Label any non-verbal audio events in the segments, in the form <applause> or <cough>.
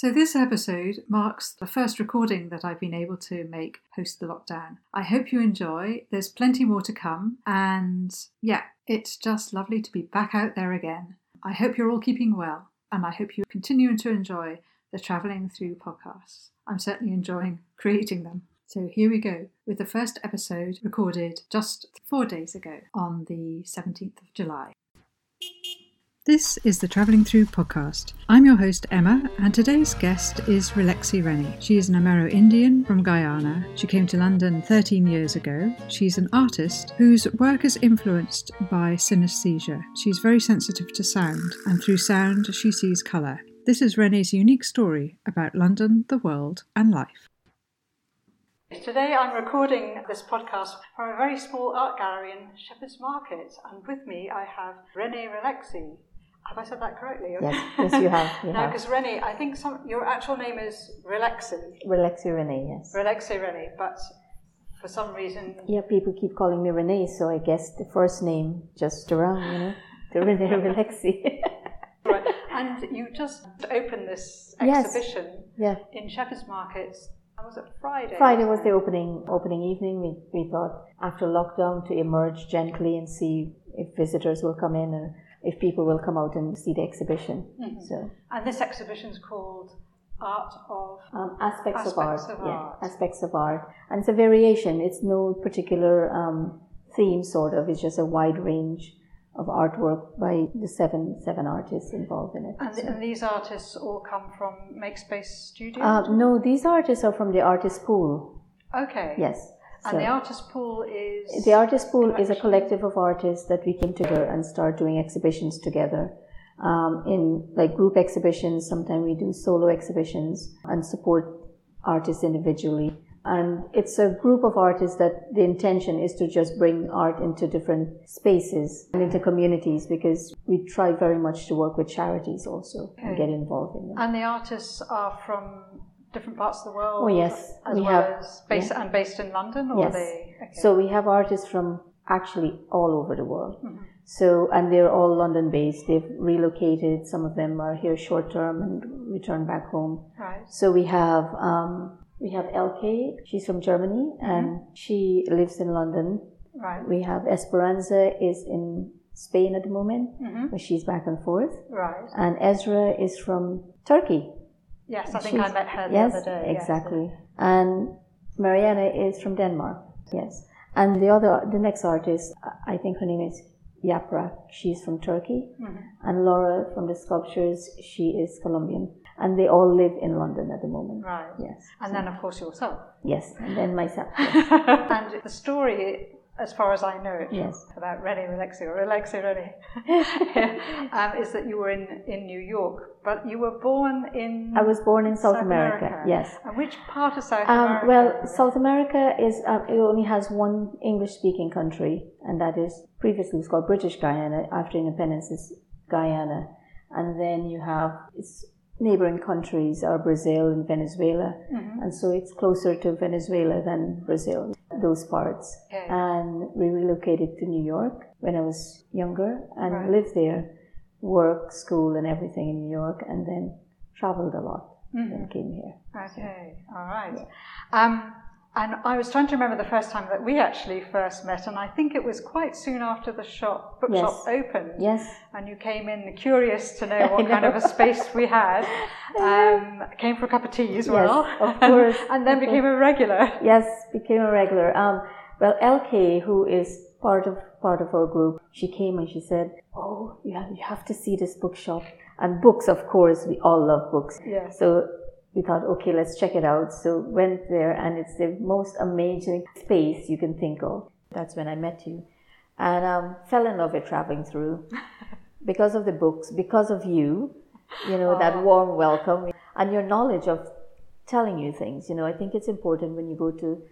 So, this episode marks the first recording that I've been able to make post the lockdown. I hope you enjoy. There's plenty more to come, and yeah, it's just lovely to be back out there again. I hope you're all keeping well, and I hope you continue to enjoy the Travelling Through podcasts. I'm certainly enjoying <laughs> creating them. So, here we go with the first episode recorded just four days ago on the 17th of July. This is the Travelling Through podcast. I'm your host, Emma, and today's guest is Relexi Rennie. She is an Amerindian from Guyana. She came to London 13 years ago. She's an artist whose work is influenced by synesthesia. She's very sensitive to sound, and through sound, she sees colour. This is Rennie's unique story about London, the world, and life. Today I'm recording this podcast from a very small art gallery in Shepherd's Market, and with me I have Rennie Relexi. Have I said that correctly? Yes, yes, you have. You <laughs> now, because Rennie, I think some, your actual name is Relexi. Relexi Renee, yes. Relexi Rennie, but for some reason. Yeah, people keep calling me Renee, so I guess the first name just around, you know, <laughs> the Renee Relexi. <laughs> right, and you just opened this exhibition yes. yeah. in Shepherd's Market. Was it Friday? Friday was the opening opening evening. We, we thought after lockdown to emerge gently and see if visitors will come in and if people will come out and see the exhibition. Mm-hmm. So, and this exhibition is called Art of um, aspects, aspects, of art. Of yeah, art. aspects of art, and it's a variation. It's no particular um, theme, sort of. It's just a wide range of artwork by the seven seven artists involved in it. And, so. and these artists all come from Make Space Studio. Uh, no, these artists are from the artist pool. Okay. Yes. And the artist pool is the artist pool collection. is a collective of artists that we came together and start doing exhibitions together. Um, in like group exhibitions, sometimes we do solo exhibitions and support artists individually. And it's a group of artists that the intention is to just bring art into different spaces and into communities because we try very much to work with charities also okay. and get involved in them. And the artists are from different parts of the world? Oh yes, as we well have as based yeah. and based in London, or yes. they? Okay. So we have artists from actually all over the world. Mm-hmm. So and they're all London based. They've relocated. Some of them are here short term and return back home. Right. So we have um, we have LK. She's from Germany mm-hmm. and she lives in London. Right. We have Esperanza is in Spain at the moment, mm-hmm. but she's back and forth. Right. And Ezra is from Turkey. Yes, I think She's, I met her the yes, other day. Exactly. Yes. And Mariana is from Denmark. Yes. And the other, the next artist, I think her name is Yapra. She's from Turkey. Mm-hmm. And Laura from the sculptures, she is Colombian. And they all live in London at the moment. Right. Yes. And so. then, of course, yourself. Yes. And then myself. Yes. <laughs> and the story as far as I know it, yes. about Rennie Relexi or Relexi Rennie, <laughs> um, is that you were in, in New York, but you were born in. I was born in South, South America, America, Yes. And which part of South um, America? Well, South America is uh, it only has one English-speaking country, and that is previously it was called British Guyana. After independence, is Guyana, and then you have its neighboring countries are Brazil and Venezuela, mm-hmm. and so it's closer to Venezuela than Brazil, those parts. Okay. And we relocated to New York when I was younger and right. lived there, work, school, and everything in New York, and then traveled a lot. Mm-hmm. And came here. Okay, so. all right. Yeah. Um, and I was trying to remember the first time that we actually first met, and I think it was quite soon after the shop bookshop yes. opened. Yes. And you came in curious to know <laughs> what kind of a space we had. <laughs> Um, came for a cup of tea as well. Yes, of course. <laughs> and then became a regular. Yes, became a regular. Um, well, LK, who is part of part of our group, she came and she said, "Oh, you have, you have to see this bookshop." And books, of course, we all love books. Yeah. So we thought, okay, let's check it out. So went there, and it's the most amazing space you can think of. That's when I met you, and um, fell in love with traveling through <laughs> because of the books, because of you. You know that warm welcome and your knowledge of telling you things. You know, I think it's important when you go to,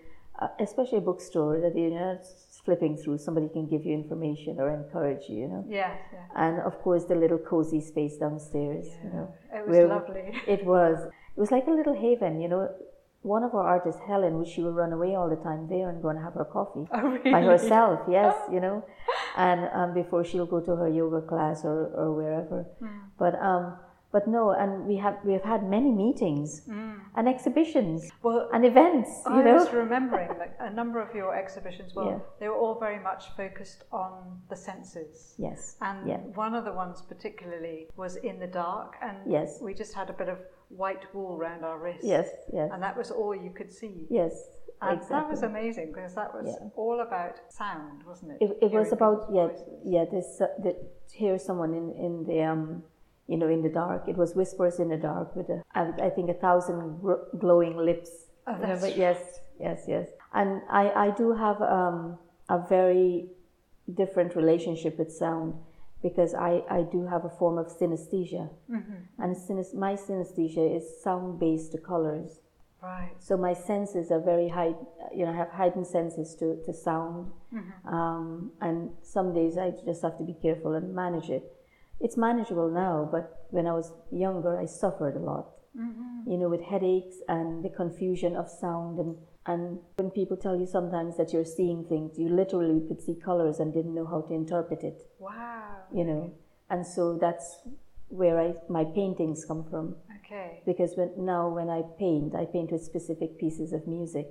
uh, especially a bookstore, that you're not flipping through. Somebody can give you information or encourage you. You know. Yeah. yeah. And of course, the little cozy space downstairs. Yeah. You know, it was lovely. <laughs> It was. It was like a little haven, you know. One of our artists, Helen, which she would run away all the time there and go and have her coffee oh, really? by herself. <laughs> Yes, you know, and um, before she'll go to her yoga class or, or wherever. Mm. But um, But no, and we have we have had many meetings and exhibitions Well, and events. You I know, was remembering that a number of your exhibitions, well, Yeah. they were all very much focused on the senses. yes, And yeah. one of the ones particularly was in the dark, and Yes. we just had a bit of white wool around our wrists. yes, yes, And that was all you could see. yes. And exactly. that was amazing because that was Yeah. all about sound, wasn't it? It, it was about yeah voices. yeah this uh, the, hear someone in in the um you know in the dark. It was whispers in the dark with a I, I think a thousand gr- glowing lips. Oh, that's Remember? Yes, yes, yes. And I I do have um a very different relationship with sound because I I do have a form of synesthesia, Mm-hmm. and synes- my synesthesia is sound based colors. Right. So my senses are very high, you know, I have heightened senses to, to sound. Mm-hmm. Um, and some days I just have to be careful and manage it. It's manageable now, but when I was younger, I suffered a lot, Mm-hmm. you know, with headaches and the confusion of sound. And, and when people tell you sometimes that you're seeing things, you literally could see colors and didn't know how to interpret it, Wow. you know. And so that's where I, my paintings come from Okay. because when, now when I paint, I paint with specific pieces of music.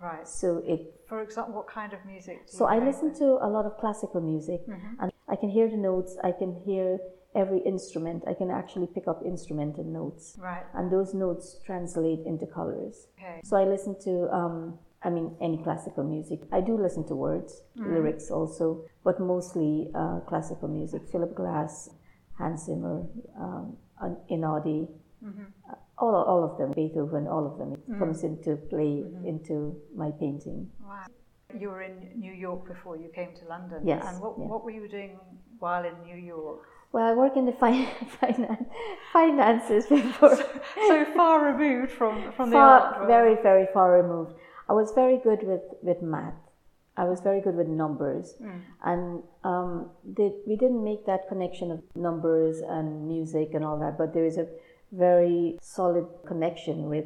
Right. So it. For example, what kind of music? Do So I listen with? to a lot of classical music, and I can hear the notes. I can hear every instrument. I can actually pick up instrumental notes, Right. and those notes translate into colors. Okay. So I listen to. Um, I mean, any classical music. I do listen to words, lyrics also, but mostly uh, classical music. Philip Glass, Hans Zimmer, um, An- Einaudi, uh, all, all of them, Beethoven, all of them. It comes into play into my painting. Wow. You were in New York before you came to London. Yes, And what, yeah. what were you doing while in New York? Well, I work in the fin- <laughs> finan- finances <laughs> before. so far removed from, from the art world. very, very far removed. I was very good with, with math. I was very good with numbers. Mm. And um, we didn't make that connection of numbers and music and all that, but there is a very solid connection with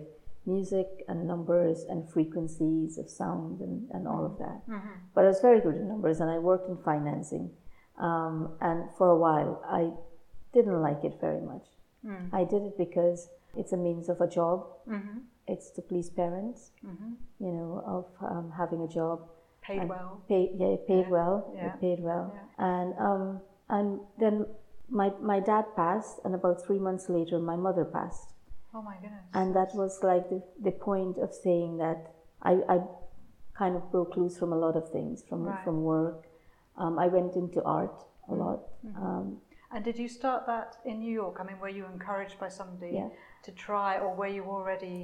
music and numbers and frequencies of sound and, and all of that. Mm-hmm. But I was very good at numbers and I worked in financing. Um, and for a while, I didn't like it very much. Mm. I did it because it's a means of a job. Mm-hmm. It's to please parents, Mm-hmm. you know, of um, having a job. Paid well. Pay, yeah, paid Yeah, well. yeah, It paid well. yeah. And um, and then my my dad passed, and about three months later, my mother passed. Oh my goodness. And that was like the, the point of saying that I, I kind of broke loose from a lot of things, from Right. from work. Um, I went into art a lot. Mm-hmm. Um, And did you start that in New York? I mean, were you encouraged by somebody Yeah. to try, or were you already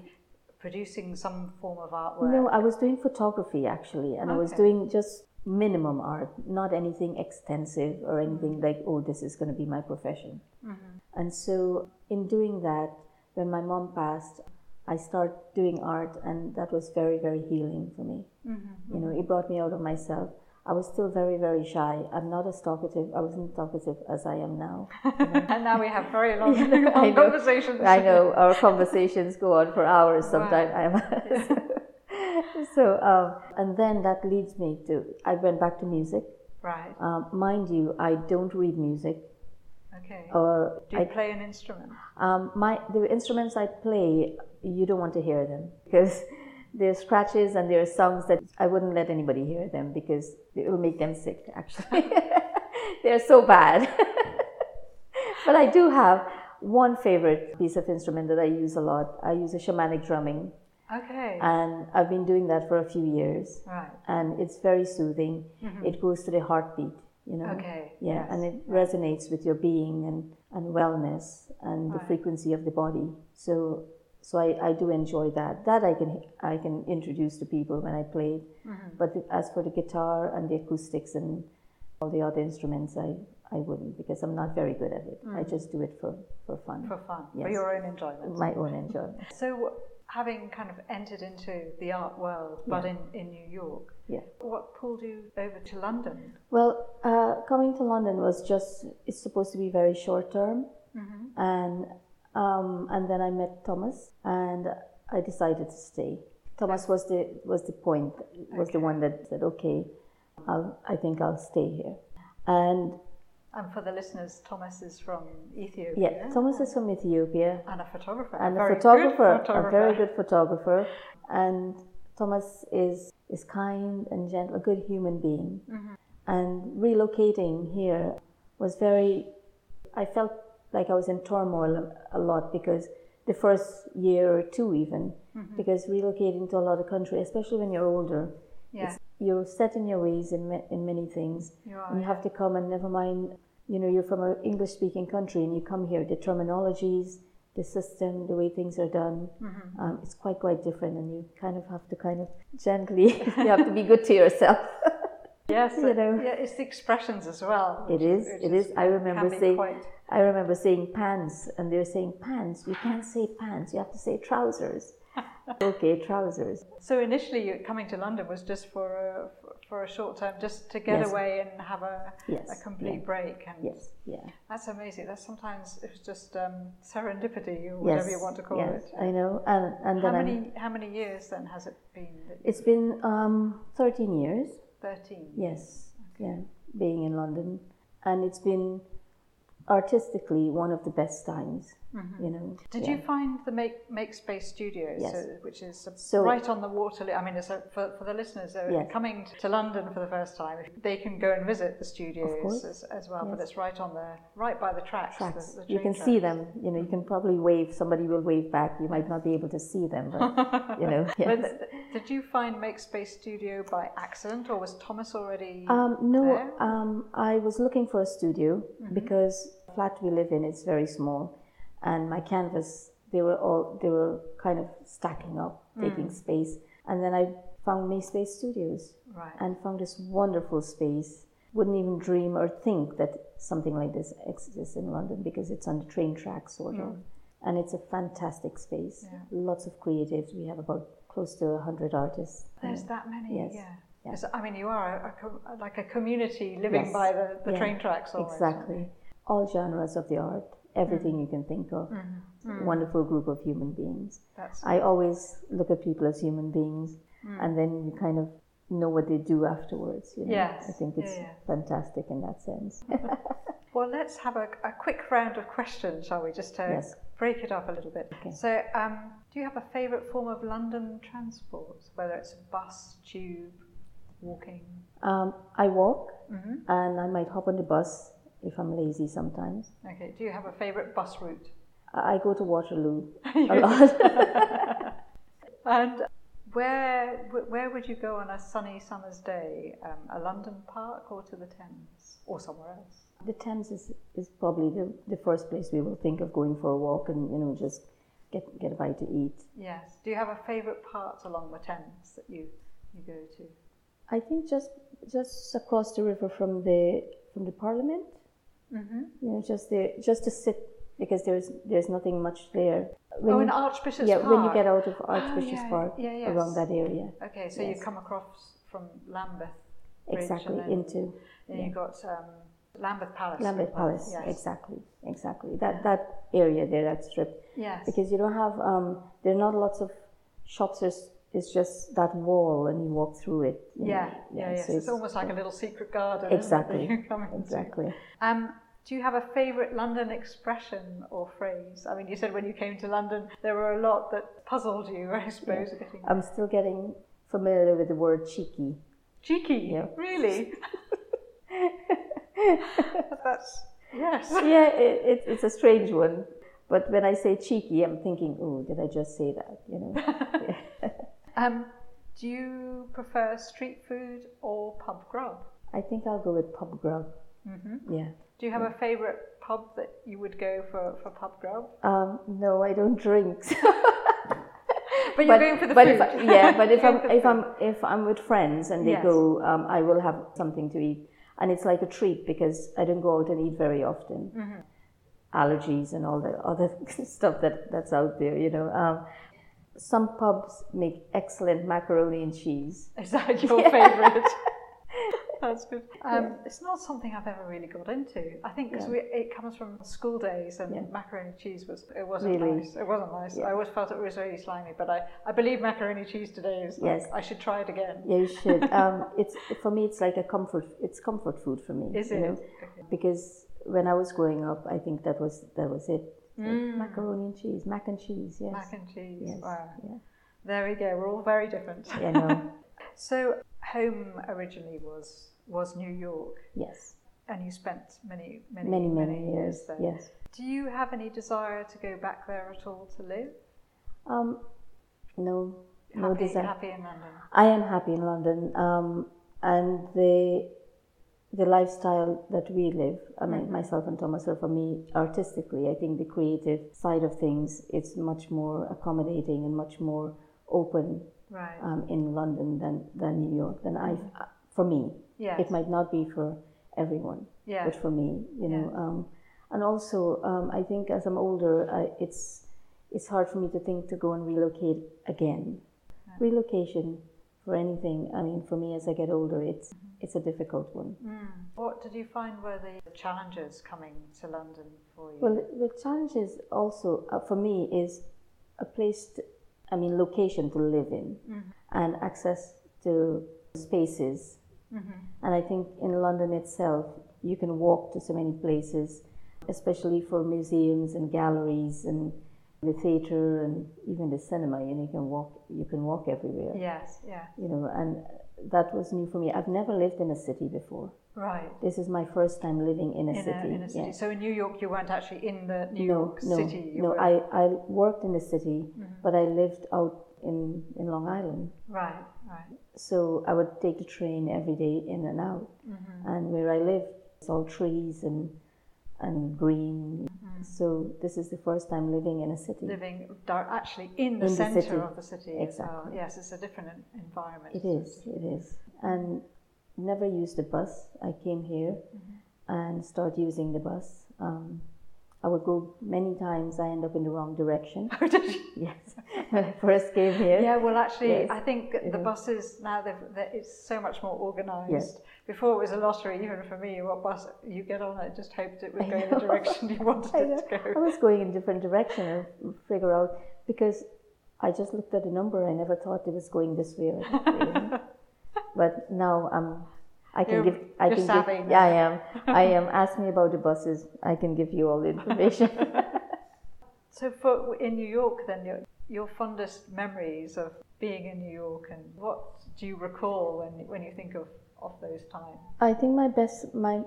producing some form of artwork? No, I was doing photography actually, and I was doing just minimum art, not anything extensive or Mm-hmm. anything like, oh, this is going to be my profession. Mm-hmm. And so, in doing that, when my mom passed, I started doing art, and that was very, very healing for me. Mm-hmm. You know, it brought me out of myself. I was still very, very shy. I'm not as talkative. I wasn't talkative as I am now. <laughs> and now we have very long, <laughs> I long know. conversations. I know our conversations go on for hours sometimes. I'm <laughs> so, um, and then that leads me to I went back to music. Right. Um, mind you, I don't read music Okay. or Do you I, play an instrument? Um, my the instruments I play. You don't want to hear them because <laughs> there are scratches and there are songs that I wouldn't let anybody hear them because it will make them sick. Actually, <laughs> they're so bad. <laughs> but I do have one favorite piece of instrument that I use a lot. I use a shamanic drumming. Okay. and I've been doing that for a few years, right. and it's very soothing. Mhm. It goes to the heartbeat, you know. Okay. Yeah, yes. and it resonates with your being and, and wellness and the frequency of the body. So so I, I do enjoy that. That I can I can introduce to people when I play. Mm-hmm. But the, as for the guitar and the acoustics and all the other instruments, I, I wouldn't because I'm not very good at it. I just do it for, for fun, Mm. for fun, yes. for your own enjoyment. my own enjoyment. So, having kind of entered into the art world, but in, in New York, Yeah. what pulled you over to London? Well, uh, coming to London was just, it's supposed to be very short term. Mm-hmm. And, um, and then I met Thomas and I decided to stay. Thomas was the, was the point, was the one that said, okay, I'll, I think I'll stay here. And And for the listeners, Thomas is from Ethiopia. Yeah, Thomas is from Ethiopia. And a photographer. And a, a photographer, photographer, a very good photographer. And Thomas is, is kind and gentle, a good human being. Mm-hmm. And relocating here was very, I felt like I was in turmoil a lot because the first year or two, even, mm-hmm. because relocating to a lot of country, especially when you're older, yeah. you're set in your ways in, in many things. You are, and you have to come and never mind, you know, you're from an English speaking country and you come here, the terminologies, the system, the way things are done, mm-hmm. um, it's quite, quite different. And you kind of have to kind of gently, <laughs> you have to be good to yourself. <laughs> Yes, you know. yeah, it's the expressions as well. It is. It is. I remember saying. Quite... I remember saying pants, and they're saying pants. You can't say pants. You have to say trousers. Okay, trousers. So initially, coming to London was just for a, for a short term, just to get yes. away and have a, yes. a complete yeah. break. And yes, yeah, that's amazing. That's sometimes it's just um, serendipity or whatever you want to call yes, it. I know. And and how many I'm, how many years then has it been? It's been um, thirteen years. Thirteen. Yes. Okay. Yeah, being in London, and it's been artistically one of the best times. Mm-hmm. You know. Did yeah. you find the Make Make Space Studios, yes. which is so, right on the water? I mean, it's a, for, for the listeners yes. coming to London for the first time, they can go and visit the studios as, as, well. Yes. But it's right on the right by the tracks. tracks. The, the you can tracks. see them. You know, you can probably wave. Somebody will wave back. You might not be able to see them, but <laughs> you know. Yes. But did you find Make Space Studio by accident, or was Thomas already? Um, no, um, I was looking for a studio mm-hmm. because flat we live in is very small, and my canvas they were all they were kind of stacking up, mm. taking space. And then I found Make Space Studios right. and found this wonderful space. Wouldn't even dream or think that something like this exists in London because it's on the train track, sort mm. of. And it's a fantastic space. Yeah. Lots of creatives. We have about close to 100 artists. There's that many, yes. yeah. Yes. I mean, you are a, a, like a community living yes. by the, the yeah. train tracks almost. Exactly all genres of the art, everything mm-hmm. you can think of. Mm-hmm. Mm-hmm. Wonderful group of human beings. That's I always look at people as human beings, mm. and then you kind of know what they do afterwards. You know? Yes. I think it's yeah, yeah. fantastic in that sense. <laughs> well, let's have a, a, quick round of questions, shall we, just to yes. break it up a little bit. Okay. So, um, do you have a favourite form of London transport, whether it's a bus, tube, walking? Um, I walk, mm-hmm. and I might hop on the bus if I'm lazy sometimes. Okay. Do you have a favourite bus route? I go to Waterloo <laughs> a lot. <laughs> and where where would you go on a sunny summer's day? Um, a London park or to the Thames or somewhere else? The Thames is, is probably the, the first place we will think of going for a walk and you know just get get a bite to eat. Yes. Do you have a favourite part along the Thames that you you go to? I think just just across the river from the from the Parliament. Mm-hmm. You know, just there, just to sit because there's there's nothing much there. When oh, in Archbishop's yeah, Park. when you get out of Archbishop's oh, yeah, Park, yeah, yes. around that area. Okay, so yes. you come across from Lambeth. Bridge exactly then, into. Then you got um, Lambeth Palace. Lambeth Palace, yes. exactly, exactly. That that area there, that strip. Yes. Because you don't have um, there are not lots of shops. There's it's just that wall and you walk through it. Yeah, yeah, yeah. So it's, it's, almost like a little secret garden. Exactly. exactly. Um, do you have a favourite London expression or phrase? I mean, you said when you came to London, there were a lot that puzzled you, <laughs> I suppose. Yeah. I'm still getting familiar with the word cheeky. Cheeky? Yeah. Really? <laughs> That's, yes. Yeah, it, it, it's a strange one. But when I say cheeky, I'm thinking, oh, did I just say that? You know. <laughs> um, do you prefer street food or pub grub? I think I'll go with pub grub. Mm-hmm. Yeah. Do you have yeah. a favourite pub that you would go for, for pub grub? Um, no, I don't drink. <laughs> but you're but, going for the but food. If, yeah, but if <laughs> I'm if I'm if I'm with friends and they yes. go, um, I will have something to eat, and it's like a treat because I don't go out and eat very often. Mm-hmm. Allergies and all the other <laughs> stuff that that's out there, you know. Um, some pubs make excellent macaroni and cheese. Is that your <laughs> yeah. favorite? <laughs> That's good. Um, It's not something I've ever really got into. I think because Yeah. it comes from school days and Yeah. macaroni and cheese was it wasn't Really? nice. It wasn't nice. Yeah. I always felt it was really slimy. But I, I believe macaroni and cheese today is. like, Yes. I should try it again. Yeah, you should. <laughs> Um, it's for me. It's like a comfort. It's comfort food for me. Is you it? know? Because when I was growing up, I think that was that was it. Mm. Macaroni and cheese, mac and cheese. Yes. Mac and cheese. Yes. Wow. Yeah. There we go. We're all very different. Yeah. No. <laughs> So home originally was was New York, yes. and you spent many many Many many years. there. Yes. Do you have any desire to go back there at all to live? Um, no. No desire. happy in London. I am happy in London, um, and the the lifestyle that we live. I mean, Mhm. myself and Thomas. Or for me, artistically, I think the creative side of things it's much more accommodating and much more open Right. um, in London than than New York. Than I, for me, yes. it might not be for everyone, Yeah. but for me, you know. Yeah. Um, and also, um, I think as I'm older, I, it's it's hard for me to think to go and relocate again. Relocation for anything, I mean, for me as I get older, it's it's a difficult one. Mm. What did you find were the challenges coming to London for you? Well, the challenge is also uh, for me is a place, to, I mean, location to live in, Mhm. and access to spaces. Mhm. And I think in London itself, you can walk to so many places, especially for museums and galleries and the theater and even the cinema. You know, you can walk. You can walk everywhere. Yes. Yeah. You know, and that was new for me. I've never lived in a city before. Right. This is my first time living in a In city. a, in a city. yeah. So in New York, you weren't actually in the New no, York no, City. No. were- I, I worked in the city, Mhm. but I lived out in, in Long Island. Right. Right. So I would take the train every day in and out. Mhm. And where I live, it's all trees and and green. Mhm. So this is the first time living in a city. Living dar- actually in the In the city. of the city as well. Exactly. Yes, it's a different environment. It is, it is. And never used the bus. I came here Mm-hmm. and started using the bus. Um, I would go many times. I end up in the wrong direction. <laughs> Oh, did yes, <laughs> first came here. Yeah, well, actually, Yes. I think the Mhm. buses now it's so much more organised. Yes. Before it was a lottery, even for me, what bus you get on, I just hoped it would go in the direction you <laughs> wanted it to go. I was going in a different direction and figure out because I just looked at the number. I never thought it was going this way. Or that way. But now I'm. I can You're- give. I you're can savvy give. Yeah, I am. <laughs> I am. Ask me about the buses. I can give you all the information. <laughs> So, for in New York, then your your fondest memories of being in New York, and what do you recall when when you think of of those times? I think my best, my,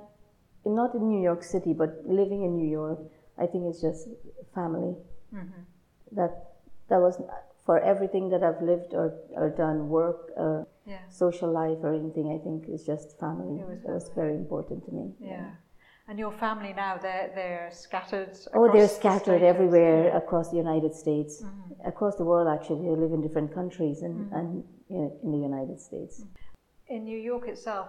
not in New York City, but living in New York, I think it's just family. Mm-hmm. That that was for everything that I've lived or, or done, work, or Yeah, social life, or anything. I think it's just family. It was That was very important to me. yeah. And your family now, they're they're scattered. Oh, they're across the scattered everywhere across the United States, Mhm. across the world. Actually, they live in different countries and, Mhm. and you know, in the United States. In New York itself,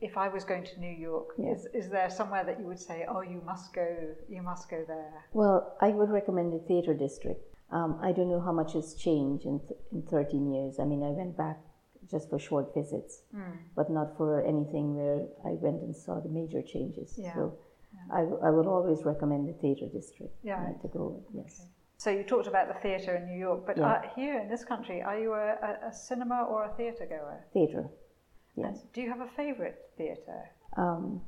if I was going to New York, Yeah. is, is there somewhere that you would say, oh, you must go, you must go there? Well, I would recommend the theater district. Um, I don't know how much has changed in, th- in 13 years. I mean, I went back just for short visits, Mm. but not for anything where I went and saw the major changes. Yeah. So I, w- I would always recommend the theater district Yeah. uh, to go. Yes. So you talked about the theatre in New York, but Yeah. uh, here in this country, are you a, a, cinema or a theatre goer? Theater. And Yes. do you have a favourite theatre? Um,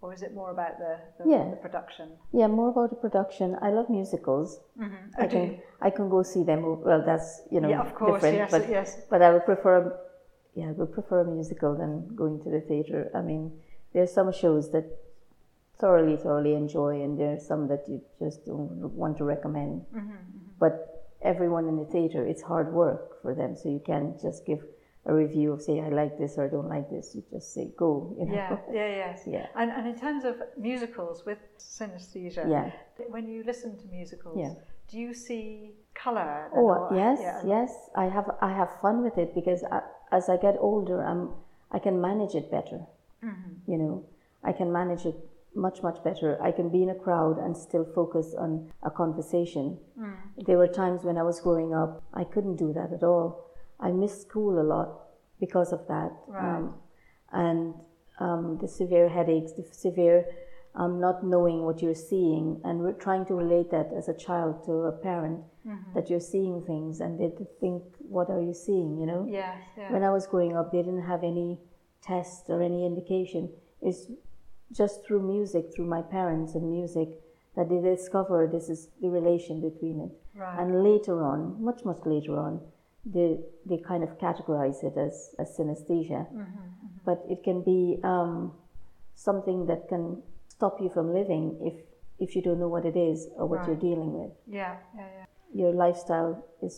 Or is it more about the, the, Yeah. the production? yeah, more about the production. I love musicals. Mm-hmm. I can I can go see them. Well, that's you know yeah, of course, different. yes, but yes. but I would prefer, yeah, I would prefer a musical than going to the theater. I mean, there are some shows that thoroughly, thoroughly enjoy, and there are some that you just don't want to recommend. Mm-hmm. But everyone in the theater, it's hard work for them, so you can't just give a review of say I like this or I don't like this. You just say go. You know? Yeah, yeah, yes. <laughs> Yeah. And, and in terms of musicals with synesthesia, Yeah. when you listen to musicals, Yeah. do you see colour? Oh or- yes, yeah, yes. I have I have fun with it because I, as I get older, I'm I can manage it better. Mhm. You know, I can manage it much much better. I can be in a crowd and still focus on a conversation. Mm. There were times when I was growing up, I couldn't do that at all. I missed school a lot because of that. Right. Um, and um, the severe headaches, the severe um, not knowing what you're seeing, and we're trying to relate that as a child to a parent Mm-hmm. that you're seeing things, and they think, "What are you seeing?" You know. Yes. Yeah. When I was growing up, they didn't have any test or any indication. It's just through music, through my parents and music, that they discover this is the relation between it. right. And later on, much much later on, they they kind of categorize it as as synesthesia. Mm-hmm, But it can be um, something that can stop you from living if if you don't know what it is or what you're dealing with. yeah. Yeah. Yeah. Your lifestyle is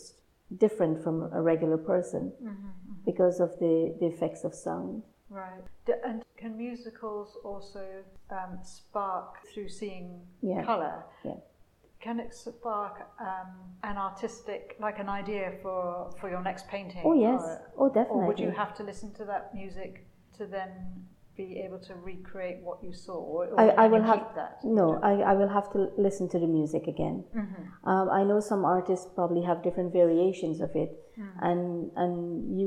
different from a regular person Mm-hmm, because of the, the effects of sound. Right. D- and can musicals also um, spark through seeing Yeah. colour? Yeah. Can it spark um, an artistic, like an idea for, for your next painting? Oh yes, Or, oh definitely. or would you have to listen to that music to then be able to recreate what you saw? I, I will keep have that? no. I, I will have to listen to the music again. Mm-hmm. Um, I know some artists probably have different variations of it, Mm. and and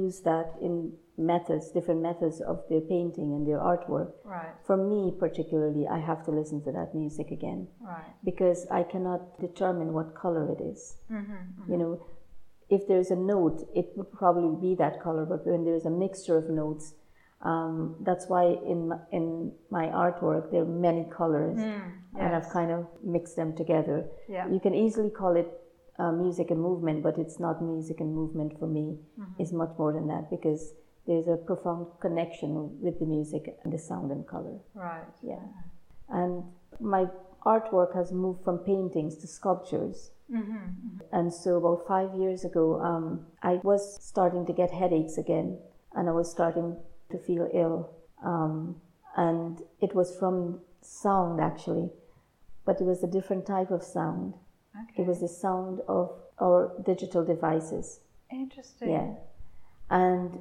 use that in methods, different methods of their painting and their artwork. Right. For me particularly, I have to listen to that music again Right. because I cannot determine what color it is. Mm-hmm. You know, if there's a note, it would probably be that color. But when there's a mixture of notes, um, that's why in my, in my artwork there are many colors, Mm, and I've kind of mixed them together. Yeah. You can easily call it uh, music and movement, but it's not music and movement for me. Mm-hmm. It's much more than that because there's a profound connection with the music and the sound and color. Right. Yeah. And my artwork has moved from paintings to sculptures. Mm-hmm. And so, about five years ago, um, I was starting to get headaches again, and I was starting to feel ill. Um, and it was from sound actually, but it was a different type of sound. Okay. It was the sound of our digital devices. Interesting. Yeah. And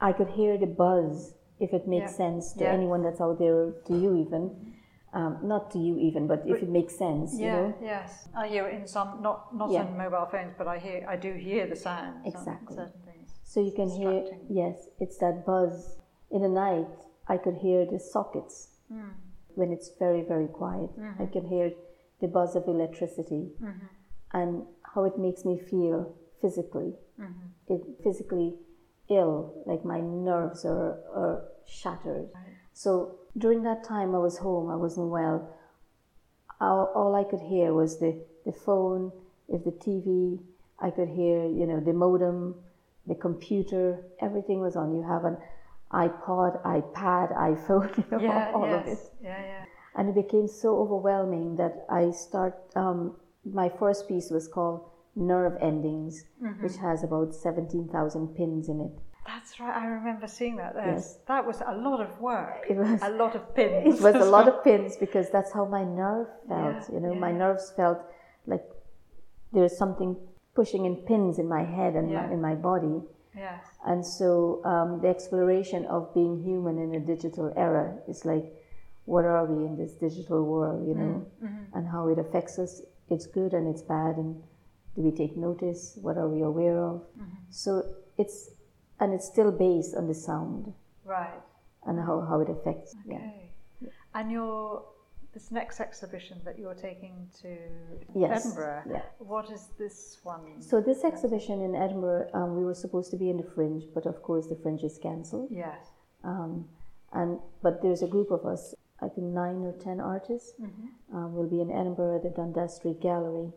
I could hear the buzz, if it makes Yeah. sense to Yeah. anyone that's out there, to you even. Um, not to you even, but if it makes sense, you know? yes. I hear it in some, not not Yeah. on mobile phones, but I hear, I do hear the sounds. on Exactly. So you can hear, yes, it's that buzz. In the night, I could hear the sockets Mm. when it's very, very quiet. Mm-hmm. I can hear the buzz of electricity Mm-hmm. and how it makes me feel physically. Mm-hmm. It physically ill, like my nerves are, are shattered. Right. So during that time I was home, I wasn't well. All, all I could hear was the, the phone, if the TV, I could hear, you know, the modem, the computer, everything was on. You have an iPod, iPad, <laughs> iPhone, you know, Yeah, all of it. yes. Yeah, yeah. And it became so overwhelming that I start, um, my first piece was called Nerve Endings, Mm-hmm. which has about 17,000 pins in it. That's right. I remember seeing that. Yes. Yes. That was a lot of work. It was- a lot of pins. <laughs> it was a lot of <laughs> pins because that's how my nerve felt. Yeah, you know, my nerves felt like there's something pushing in pins in my head and Yeah. my, in my body. Yes. And so um, the exploration of being human in a digital era is like, what are we in this digital world, you know, Mm-hmm. and how it affects us. It's good and it's bad, and do we take notice? What are we aware of? Mm-hmm. So it's, and it's still based on the sound Right. and how, how it affects. Yeah. Okay. And your this next exhibition that you're taking to Yes. Edinburgh. Yeah. What is this one? So this exhibition in Edinburgh, um, we were supposed to be in the Fringe, but of course the Fringe is cancelled. yes. Um, and but there's a group of us, I think nine or ten artists. Mm-hmm. Um, we'll be in Edinburgh at the Dundas Street Gallery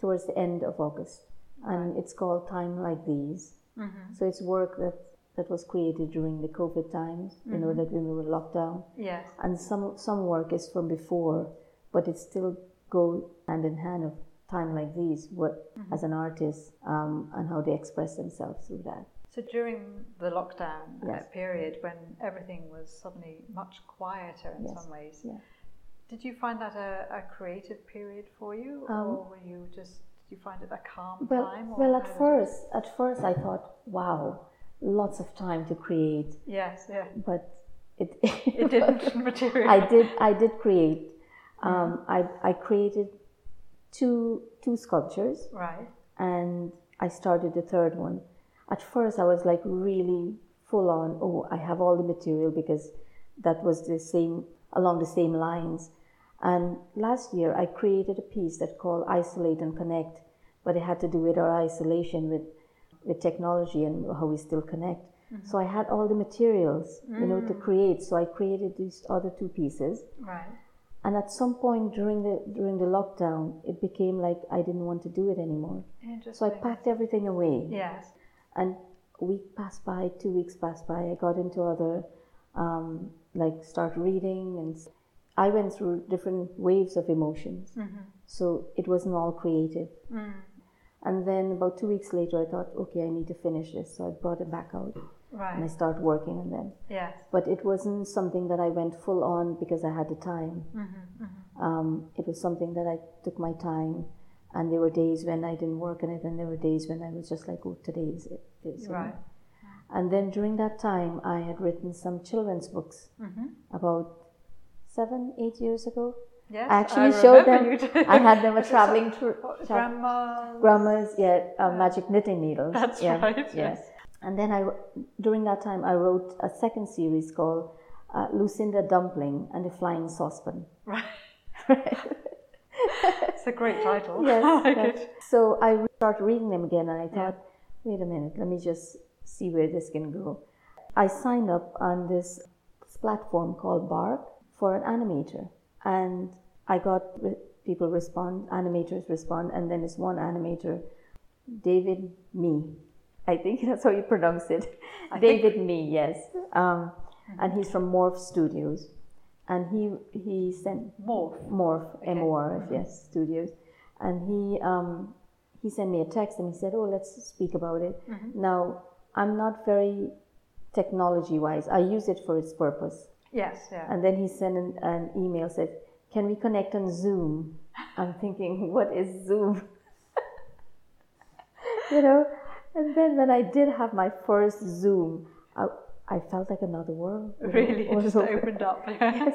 towards the end of August, and it's called Time Like These. Mm-hmm. So it's work that that was created during the COVID times, you know, that when we were locked down, Yes. and some some work is from before, but it still go hand in hand of time like these. What as an artist um, and how they express themselves through that. So during the lockdown uh, Yes. period, when everything was suddenly much quieter in Yes. some ways, Yeah. did you find that a, a creative period for you, Um, or were you just did you find it a calm Well, time? or well, at first, at first, I thought, wow, lots of time to create, yes, yeah, but it <laughs> it didn't <laughs> materialize. I did, I did create. Um, I, I created two two sculptures, Right. and I started the third one. At first, I was like really full on. Oh, I have all the material because that was the same along the same lines. And last year I created a piece that called Isolate and Connect, but it had to do with our isolation with with technology and how we still connect. Mm-hmm. So I had all the materials, mm. you know, to mm. create. So I created these other two pieces. Right. And at some point during the during the lockdown, it became like I didn't want to do it anymore. So I packed everything away. Yes. And a week passed by, two weeks passed by. I got into other, um, like start reading, and I went through different waves of emotions. Mm-hmm. So it wasn't all creative. Mm. And then about two weeks later, I thought, okay, I need to finish this. So I brought it back out. Right. And I started working on them. Yes. But it wasn't something that I went full on because I had the time. Mm-hmm, mm-hmm. Um, it was something that I took my time. And there were days when I didn't work on it, and there were days when I was just like, oh, today is it. Is, right. Know? And then during that time, I had written some children's books mm-hmm. about seven, eight years ago. Yes, I actually I showed them. I had them <laughs> a traveling tour. Grandma's. Grandma's, yeah, uh, magic knitting needles. That's yeah, right. Yes. And then I, during that time, I wrote a second series called uh, Lucinda Dumpling and the Flying Saucepan. <laughs> Right. <laughs> it's a great title. Yes. I like yes. it. So I started reading them again, and I thought, yeah. wait a minute, let me just see where this can go. I signed up on this platform called Bark for an animator, and I got people respond, animators respond, and then this one animator, David Me. I think <laughs> that's how you pronounce it. David. Me, yes. Um, and he's from Morf Studios. And he he sent Morf Morf okay. M O R F mm-hmm. yes Studios, and he um, he sent me a text and he said, "Oh, let's speak about it." Mm-hmm. Now I'm not very technology wise. I use it for its purpose. Yes, yeah. And then he sent an, an email said, "Can we connect on Zoom?" I'm thinking, "What is Zoom?" <laughs> you know. And then when I did have my first Zoom, I, I felt like another world. <laughs> Really, it just <laughs> opened up. yes.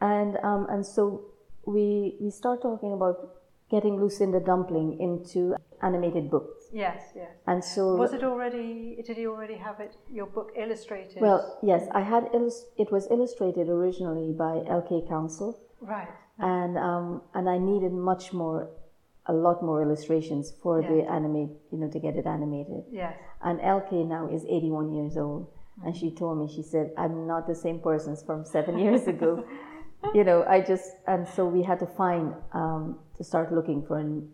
And um, and so we we start talking about getting Lucinda Dumpling into animated books. Yes, yes. And so was it already? Did you already have it? Your book illustrated? Well, yes, I had. Illust- it was illustrated originally by LK Council. Right. And um, and I needed much more, a lot more illustrations for yes. the animate, you know, to get it animated. Yes. And LK now is 81 years old, mm-hmm. and she told me, she said, "I'm not the same person from seven years ago." <laughs> you know, I just and so we had to find um, to start looking for an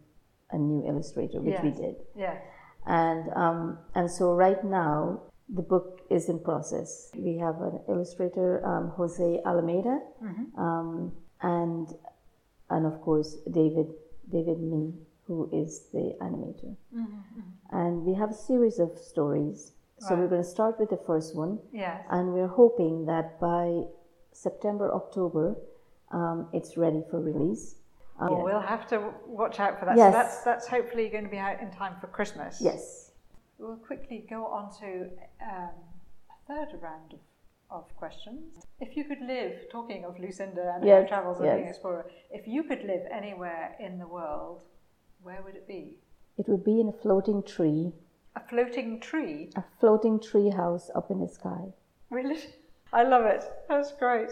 a new illustrator, which yes. we did. Yeah. And um, and so right now the book is in process. We have an illustrator, um, Jose Alameda, mm-hmm. um, and and of course David David Me, who is the animator. Mm-hmm. mm-hmm. And we have a series of stories. So right. we're going to start with the first one. Yes. And we're hoping that by September October, um, it's ready for release. Um, well, we'll have to watch out for that. Yes. So that's, that's hopefully going to be out in time for Christmas. Yes. We'll quickly go on to um, a third round of, of questions. If you could live, talking of Lucinda and yes. her travels yes. being explorer, if you could live anywhere in the world, where would it be? It would be in a floating tree. A floating tree? A floating tree house up in the sky. Really? <laughs> I love it. That's great.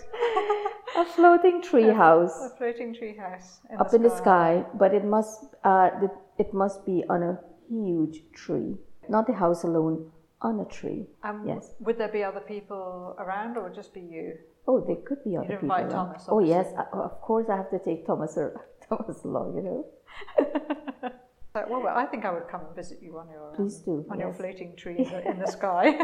a floating tree house. A floating tree house in up the in the sky, but it must uh, it must be on a huge tree, not the house alone, on a tree. Um, yes. Would there be other people around, or just be you? Oh, there could be other You'd people. invite around. Thomas. Obviously. Oh yes, of course I have to take Thomas or <laughs> Thomas along. You know. <laughs> well, I think I would come and visit you on your please do on yes. your floating trees in the <laughs> sky.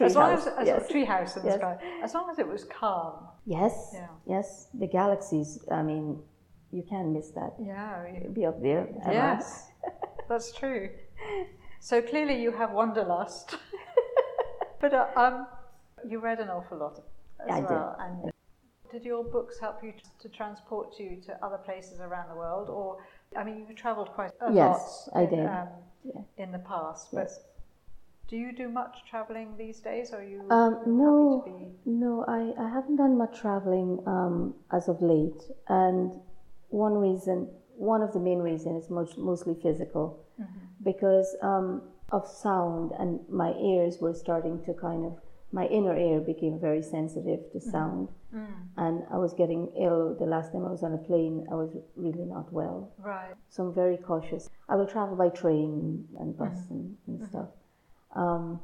As long as, as yes. a tree house in the yes. sky, as long as it was calm. Yes. Yeah. Yes. The galaxies. I mean, you can't miss that. Yeah. You, be up there. Yes, that's true. So clearly, you have wanderlust. <laughs> but uh, um, you read an awful lot as I well. Did. And did your books help you to, to transport you to other places around the world, or I mean, you travelled quite a yes, lot. I did. Um, yeah. In the past, but yes. Do you do much traveling these days? Or are you um, no, no, I, I haven't done much traveling um, as of late, and one reason, one of the main reasons is much, mostly physical, mm-hmm. because um, of sound, and my ears were starting to kind of my inner ear became very sensitive to sound, and I was getting ill. The last time I was on a plane, I was really not well. Right. So I'm very cautious. I will travel by train and bus and, and stuff. Um,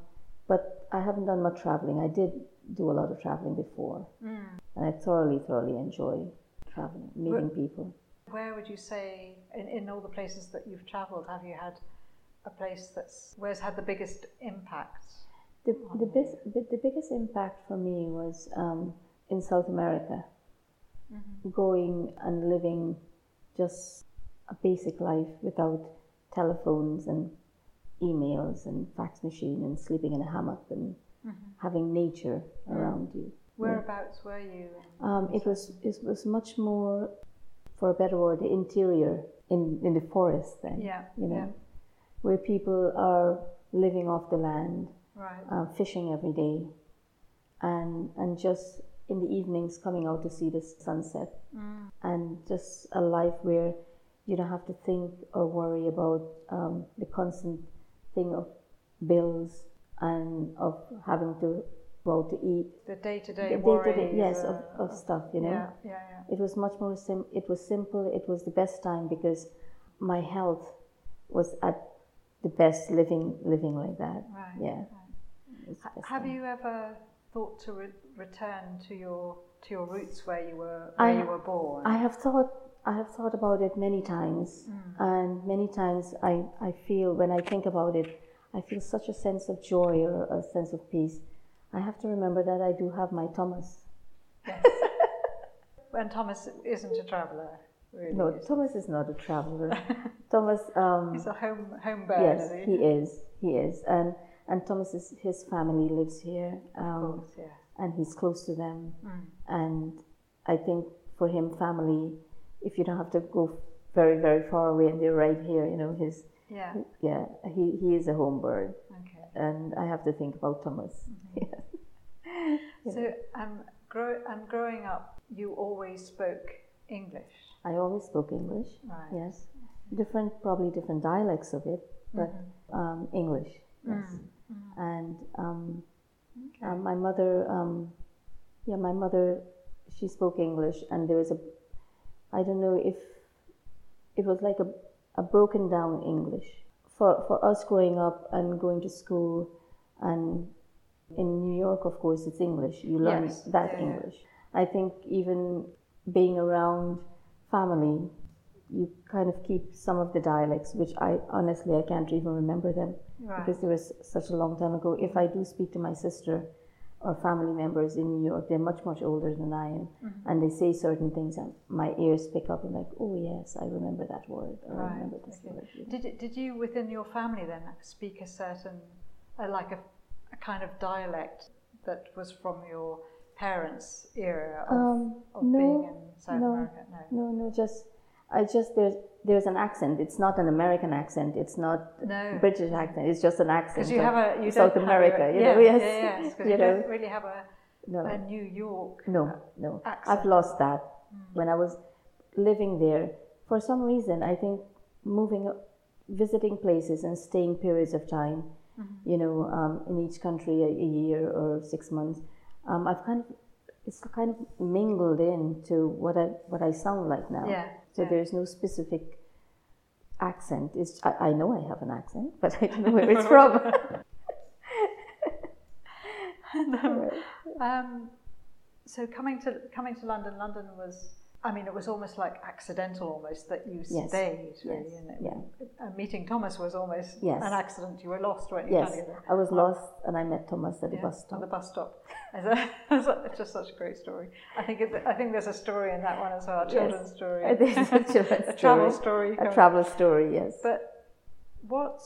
but I haven't done much traveling. I did do a lot of traveling before, and I thoroughly, thoroughly enjoy traveling, meeting people. Where would you say, in, in all the places that you've travelled, have you had a place that's where's had the biggest impact? The, the, bis- the, the biggest impact for me was um, in South America, going and living just a basic life without telephones and emails and fax machine and sleeping in a hammock and having nature around you. Whereabouts were you? Um, it was it was much more, for a better word, the interior in, in the forest then. Yeah, You know, yeah. where people are living off the land, Right. uh, fishing every day, and and just in the evenings coming out to see the sunset, Mm. and just a life where you don't have to think or worry about um, the constant thing of bills and of having to go out to eat. The day to The day day-to-day- worries. yes, uh, of, of stuff, you know. Yeah, yeah, yeah. It was much more sim. It was simple. It was the best time because my health was at the best living living like that. Right. Yeah. right. It was the best Have time. you ever thought to re- return to your to your roots where you were where I- you were born? I have thought. I have thought about it many times, and many times I, I feel when I think about it, I feel such a sense of joy or a sense of peace. I have to remember that I do have my Thomas. Yes. <laughs> and Thomas isn't a traveller, really. No, is Thomas is not a traveler. <laughs> Thomas. Um, He's a home home bird, yes, he he? is. He is, and and Thomas is his family lives here. Of Um, course, yeah. and he's close to them. Mm. And I think for him, family, if you don't have to go very, very far away and they're right here, you know, his, Yeah. yeah, he, he is a home bird. Okay. And I have to think about Thomas. Mm-hmm. <laughs> So, um, grow, um, growing up, you always spoke English, I always spoke English, right? yes. Different, probably different dialects of it, but Mm-hmm. um, English, yes. Mm. And um, Okay. Um, my mother, um, yeah, my mother, she spoke English, and there was a, I don't know if it was like a, a broken down English. For, for us growing up and going to school, and in New York, of course, it's English. You learn Yes, that yeah. English. I think even being around family, you kind of keep some of the dialects, which I honestly I can't even remember them right. because it was such a long time ago. If I do speak to my sister or family members in New York, they're much, much older than I am, Mm-hmm. and they say certain things, and my ears pick up and like, oh yes, I remember that word, or I remember this okay. word. know. Did, did you within your family then speak a certain, uh, like a, a kind of dialect that was from your parents' era of, Um, of no, being in South no, America? No. No, no, just I just there's there's an accent. It's not an American accent. It's not No. British accent. It's just an accent. Because you have a you South America. a, you yeah, yes, yeah, yes, <laughs> you you, know, don't really have a, no. a New York. No, uh, no. accent. I've lost that. When I was living there, for some reason, I think moving, visiting places and staying periods of time, Mm-hmm. you know, um, in each country a, a year or six months, um, I've kind of, it's kind of mingled into what I what I sound like now. Yeah, So yeah. there's no specific accent. It's I, I know I have an accent, but I don't know where it's <laughs> from. <laughs> Um, so coming to coming to London, London was. I mean, it was almost like accidental, almost that you Yes, stayed. Really, yes, and it, yeah. meeting Thomas was almost Yes. an accident. You were lost, weren't you? yes? I was lost, and I met Thomas at the Yeah, bus stop. the bus stop. <laughs> It's, a, it's, a- it's just such a great story. I think it, I think there's a story in that one as well, a children's story. <laughs> A <laughs> children's a travel story. story. A travel story, yes. But what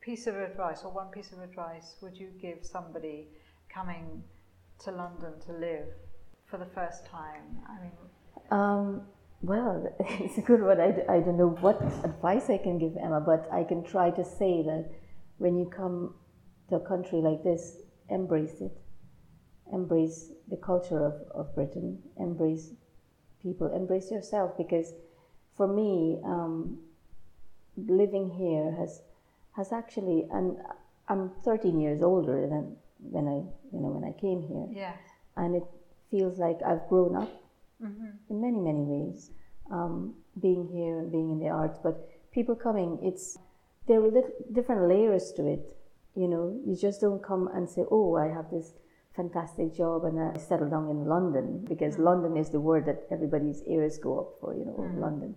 piece of advice, or one piece of advice, would you give somebody coming to London to live for the first time? I mean, Um, well, <laughs> it's a good one. I don't know what advice I can give Emma, but I can try to say that when you come to a country like this, embrace it. Embrace the culture of, of Britain. Embrace people. Embrace yourself because for me, um, living here has has actually, and I'm 13 years older than when I, you know, when I came here, Yes. and it feels like I've grown up hmm in many, many ways, um, being here and being in the arts. But people coming, it's there are different layers to it. You know, you just don't come and say, "Oh, I have this fantastic job and I settle down in London," because London is the word that everybody's ears go up for. You know, oh, London.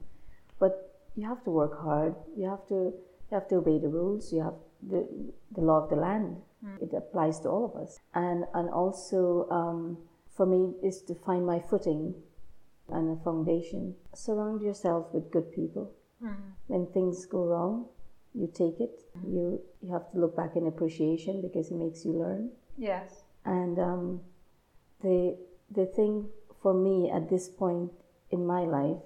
But you have to work hard. You have to you have to obey the rules. You have the the law of the land. It applies to all of us. And and also um, for me is to find my footing and a foundation. Surround yourself with good people. When things go wrong, you take it. You you have to look back in appreciation because it makes you learn. Yes. And um, the the thing for me at this point in my life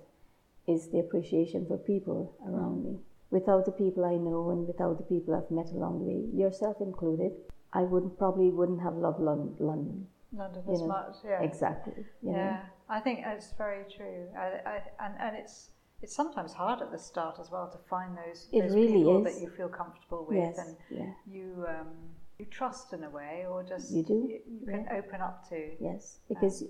is the appreciation for people around me. Without the people I know and without the people I've met along the way, yourself included, I wouldn't probably wouldn't have loved Lon- London. London You as know, much. Yeah. Exactly. You know? Yeah, I think it's very true. I, I, and, and it's it's sometimes hard at the start as well to find those, those really people is. that you feel comfortable with Yes. and Yeah. you um, you trust in a way, or just You do, you, you can open up to. Yes, because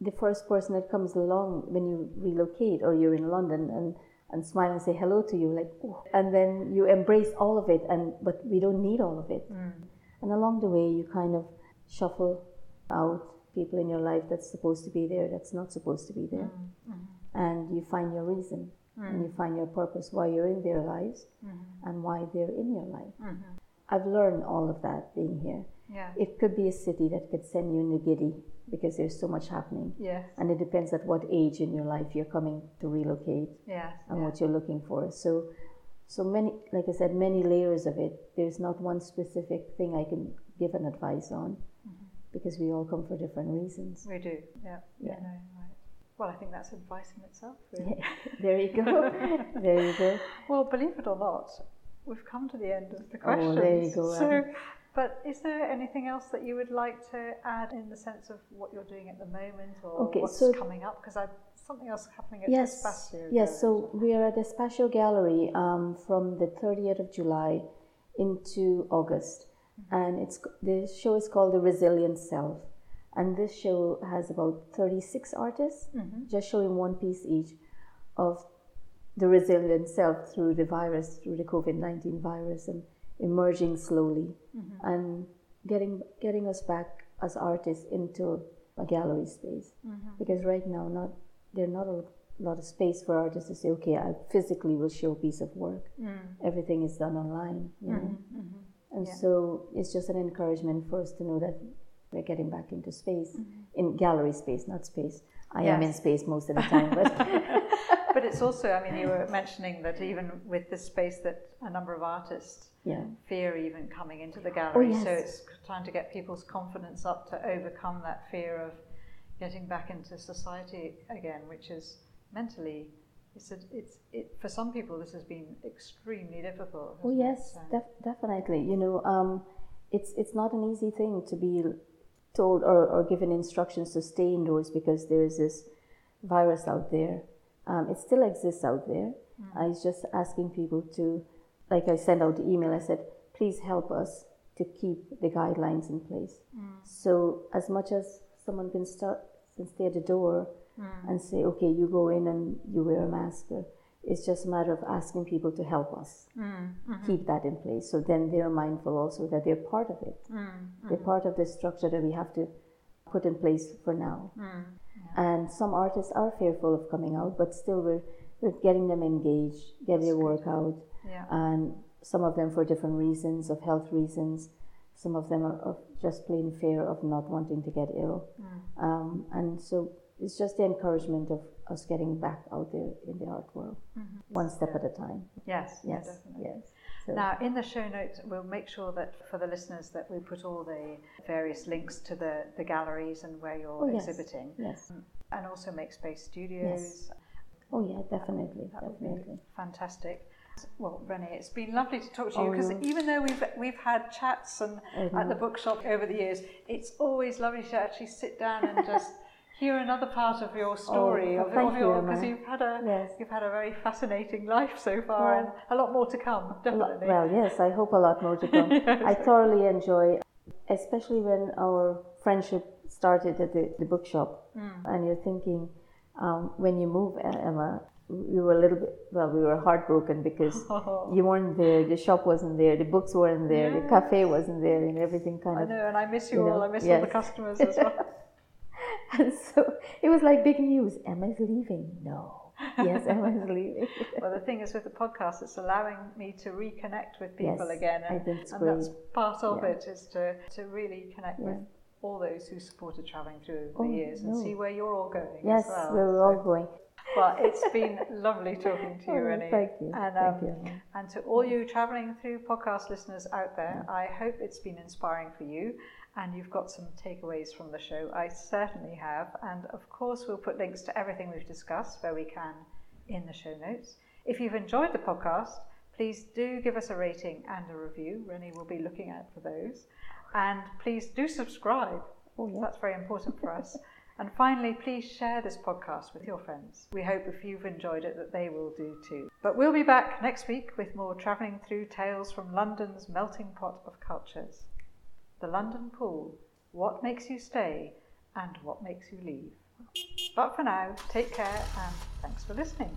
the first person that comes along when you relocate or you're in London and, and smile and say hello to you, like, oh, and then you embrace all of it, and but we don't need all of it. Mm. And along the way, you kind of shuffle out people in your life that's supposed to be there, that's not supposed to be there, mm, mm. and you find your reason mm. and you find your purpose, why you're in their lives and why they're in your life. Mm-hmm. I've learned all of that being here. Yeah. It could be a city that could send you in the giddy because there's so much happening. Yes. And it depends at what age in your life you're coming to relocate Yes. and yeah. what you're looking for. So, so many, like I said, many layers of it. There's not one specific thing I can give an advice on Mm-hmm. Because we all come for different reasons. We do. Yeah. Yeah. Yeah. no, right. Well, I think that's advice in itself. Really. there you go. <laughs> there you go. Well, believe it or not, we've come to the end of the Oh, questions. there you go, So, but is there anything else that you would like to add in the sense of what you're doing at the moment or Okay, what's so- coming up? Because I something else happening at Yes, Espacio. yes. So we are at Espacio Gallery um, from the 30th of July into August, and it's the show is called The Resilient Self, and this show has about 36 artists, mm-hmm. just showing one piece each of the resilient self through the virus, through the COVID 19 virus, and emerging slowly mm-hmm. and getting, getting us back as artists into a gallery space. Mm-hmm. Because right now, not, there's not a lot of space for artists to say, okay, I physically will show a piece of work. Mm. Everything is done online, you know. And Yeah. so it's just an encouragement for us to know that we're getting back into space, mm-hmm. in gallery space, not space. I am in space most of the time, but <laughs> but it's also, I mean, you were <laughs> mentioning that even with this space, that a number of artists yeah. fear even coming into the oh, gallery. So Oh, yes. it's trying to get people's confidence up to overcome that fear of getting back into society again, which is mentally. It's, a, it's it, for some people this has been extremely difficult. Oh yes, So- def- definitely. You know, um, it's it's not an easy thing to be told or, or given instructions to stay indoors because there is this virus out there. Um, it still exists out there. I was just asking people to, like I sent out the email. I said, please help us to keep the guidelines in place. So as much as someone can start can stay at the door Hmm. and say, okay, you go in and you wear a mask. It's just a matter of asking people to help us hmm, hmm. keep that in place. So then they're mindful also that they're part of it. They're part of the structure that we have to put in place for now. And some artists are fearful of coming out, but still we're, we're getting them engaged, get their work out, Yeah. and some of them for different reasons, of health reasons. Some of them are of just plain fear of not wanting to get ill. Um, and so it's just the encouragement of us getting back out there in the art world, mm-hmm. one step at a time. Yes. Yes, definitely. yes. So, Now, in the show notes, we'll make sure that for the listeners that we put all the various links to the, the galleries and where you're Oh, yes. exhibiting, yes. and also Make Space Studios. Yes. Oh yeah, definitely, That would be definitely. fantastic. Well, Renee, it's been lovely to talk to you Oh, because no. even though we've we've had chats and at the bookshop over the years, it's always lovely to actually sit down and <laughs> just hear another part of your story Oh, of, of your because you've had a Yes. you've had a very fascinating life so far Well, and a lot more to come. Definitely. Well, yes, I hope a lot more to come. <laughs> I thoroughly enjoy especially when our friendship started at the, the bookshop, Mm. and you're thinking, um, when you move, Emma, we were a little bit, well, we were heartbroken because <laughs> you weren't there, the shop wasn't there, the books weren't there, the cafe wasn't there, and everything kind I of. know, and I miss you, you all. know, I miss all the customers as well. <laughs> <laughs> And so it was like big news. Emma's leaving. No. Yes, Emma's <laughs> leaving. well, the thing is with the podcast, it's allowing me to reconnect with people Yes, again, I and, think it's and that's part of Yeah. it is to to really connect with all those who supported traveling through over Oh, the years and no. see where you're all going. yes, as well. we're all going. Well, it's <laughs> been lovely talking to you, Oh, Rennie. thank you. And, thank um, you. And to all you travelling through podcast listeners out there, I hope it's been inspiring for you and you've got some takeaways from the show. I certainly have. And of course, we'll put links to everything we've discussed where we can in the show notes. If you've enjoyed the podcast, please do give us a rating and a review. Rennie will be looking out for those. And please do subscribe. Oh, yeah. That's very important for us. <laughs> And finally, please share this podcast with your friends. We hope if you've enjoyed it that they will do too. But we'll be back next week with more travelling through tales from London's melting pot of cultures. The London Pool, what makes you stay and what makes you leave. But for now, take care and thanks for listening.